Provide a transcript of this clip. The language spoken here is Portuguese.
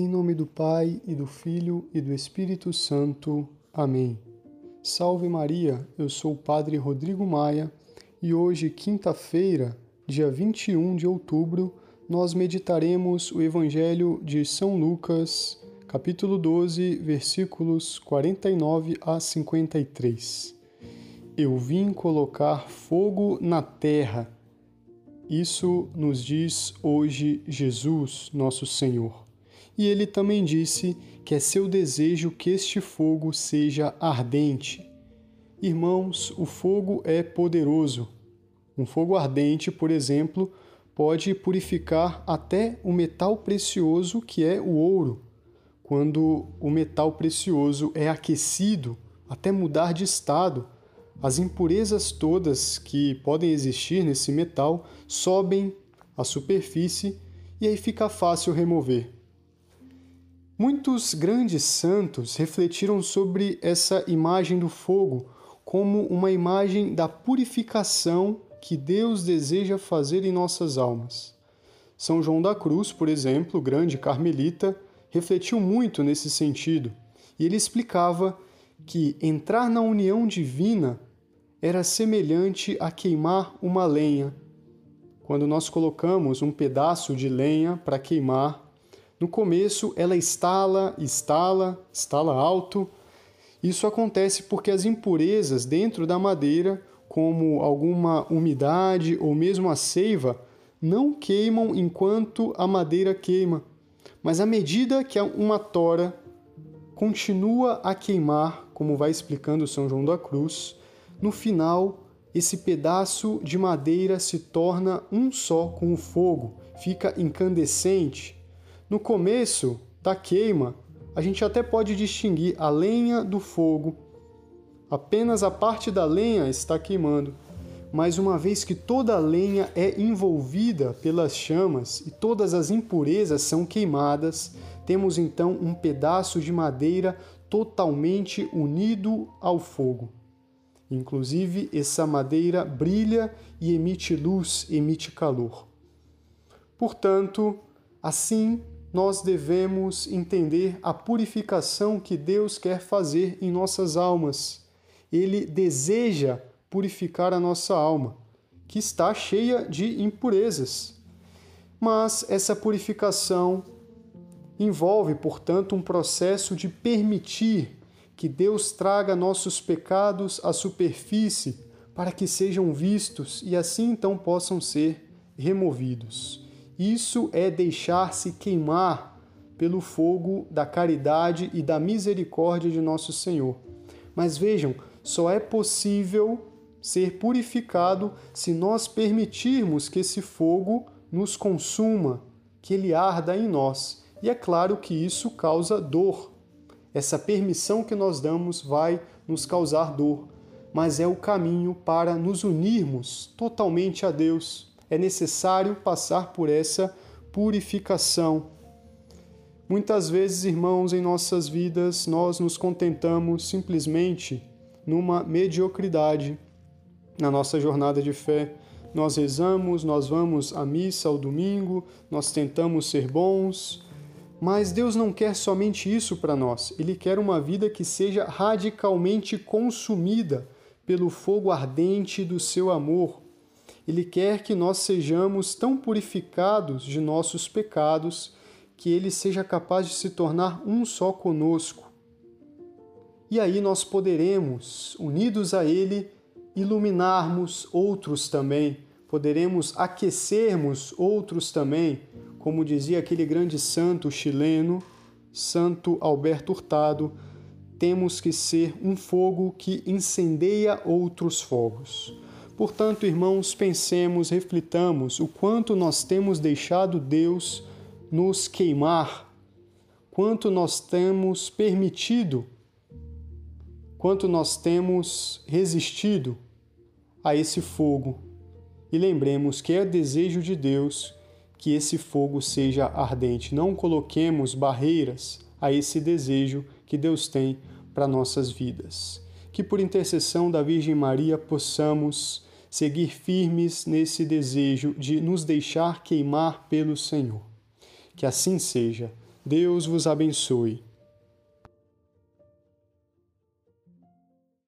Em nome do Pai e do Filho e do Espírito Santo. Amém. Salve Maria, eu sou o Padre Rodrigo Maia e hoje, quinta-feira, dia 21 de outubro, nós meditaremos o Evangelho de São Lucas, capítulo 12, versículos 49 a 53. Eu vim colocar fogo na terra. Isso nos diz hoje Jesus, nosso Senhor. E ele também disse que é seu desejo que este fogo seja ardente. Irmãos, o fogo é poderoso. Um fogo ardente, por exemplo, pode purificar até o metal precioso que é o ouro. Quando o metal precioso é aquecido até mudar de estado, as impurezas todas que podem existir nesse metal sobem à superfície e aí fica fácil remover. Muitos grandes santos refletiram sobre essa imagem do fogo como uma imagem da purificação que Deus deseja fazer em nossas almas. São João da Cruz, por exemplo, grande carmelita, refletiu muito nesse sentido e ele explicava que entrar na união divina era semelhante a queimar uma lenha. Quando nós colocamos um pedaço de lenha para queimar, no começo, ela estala, estala, estala alto. Isso acontece porque as impurezas dentro da madeira, como alguma umidade ou mesmo a seiva, não queimam enquanto a madeira queima. Mas à medida que uma tora continua a queimar, como vai explicando São João da Cruz, no final esse pedaço de madeira se torna um só com o fogo, fica incandescente no começo da queima, a gente até pode distinguir a lenha do fogo. Apenas a parte da lenha está queimando. Mas uma vez que toda a lenha é envolvida pelas chamas e todas as impurezas são queimadas, temos então um pedaço de madeira totalmente unido ao fogo. Inclusive, essa madeira brilha e emite luz, emite calor. Portanto, assim nós devemos entender a purificação que Deus quer fazer em nossas almas. Ele deseja purificar a nossa alma, que está cheia de impurezas. Mas essa purificação envolve, portanto, um processo de permitir que Deus traga nossos pecados à superfície para que sejam vistos e assim então possam ser removidos. Isso é deixar-se queimar pelo fogo da caridade e da misericórdia de nosso Senhor. Mas vejam, só é possível ser purificado se nós permitirmos que esse fogo nos consuma, que ele arda em nós. E é claro que isso causa dor. Essa permissão que nós damos vai nos causar dor, mas é o caminho para nos unirmos totalmente a Deus é necessário passar por essa purificação. Muitas vezes, irmãos, em nossas vidas, nós nos contentamos simplesmente numa mediocridade na nossa jornada de fé. Nós rezamos, nós vamos à missa ao domingo, nós tentamos ser bons, mas Deus não quer somente isso para nós. Ele quer uma vida que seja radicalmente consumida pelo fogo ardente do seu amor, ele quer que nós sejamos tão purificados de nossos pecados que ele seja capaz de se tornar um só conosco. E aí nós poderemos, unidos a ele, iluminarmos outros também, poderemos aquecermos outros também, como dizia aquele grande santo chileno, Santo Alberto Hurtado, temos que ser um fogo que incendeia outros fogos. Portanto, irmãos, pensemos, reflitamos o quanto nós temos deixado Deus nos queimar, quanto nós temos permitido, quanto nós temos resistido a esse fogo. E lembremos que é desejo de Deus que esse fogo seja ardente. Não coloquemos barreiras a esse desejo que Deus tem para nossas vidas. Que por intercessão da Virgem Maria possamos seguir firmes nesse desejo de nos deixar queimar pelo Senhor. Que assim seja. Deus vos abençoe.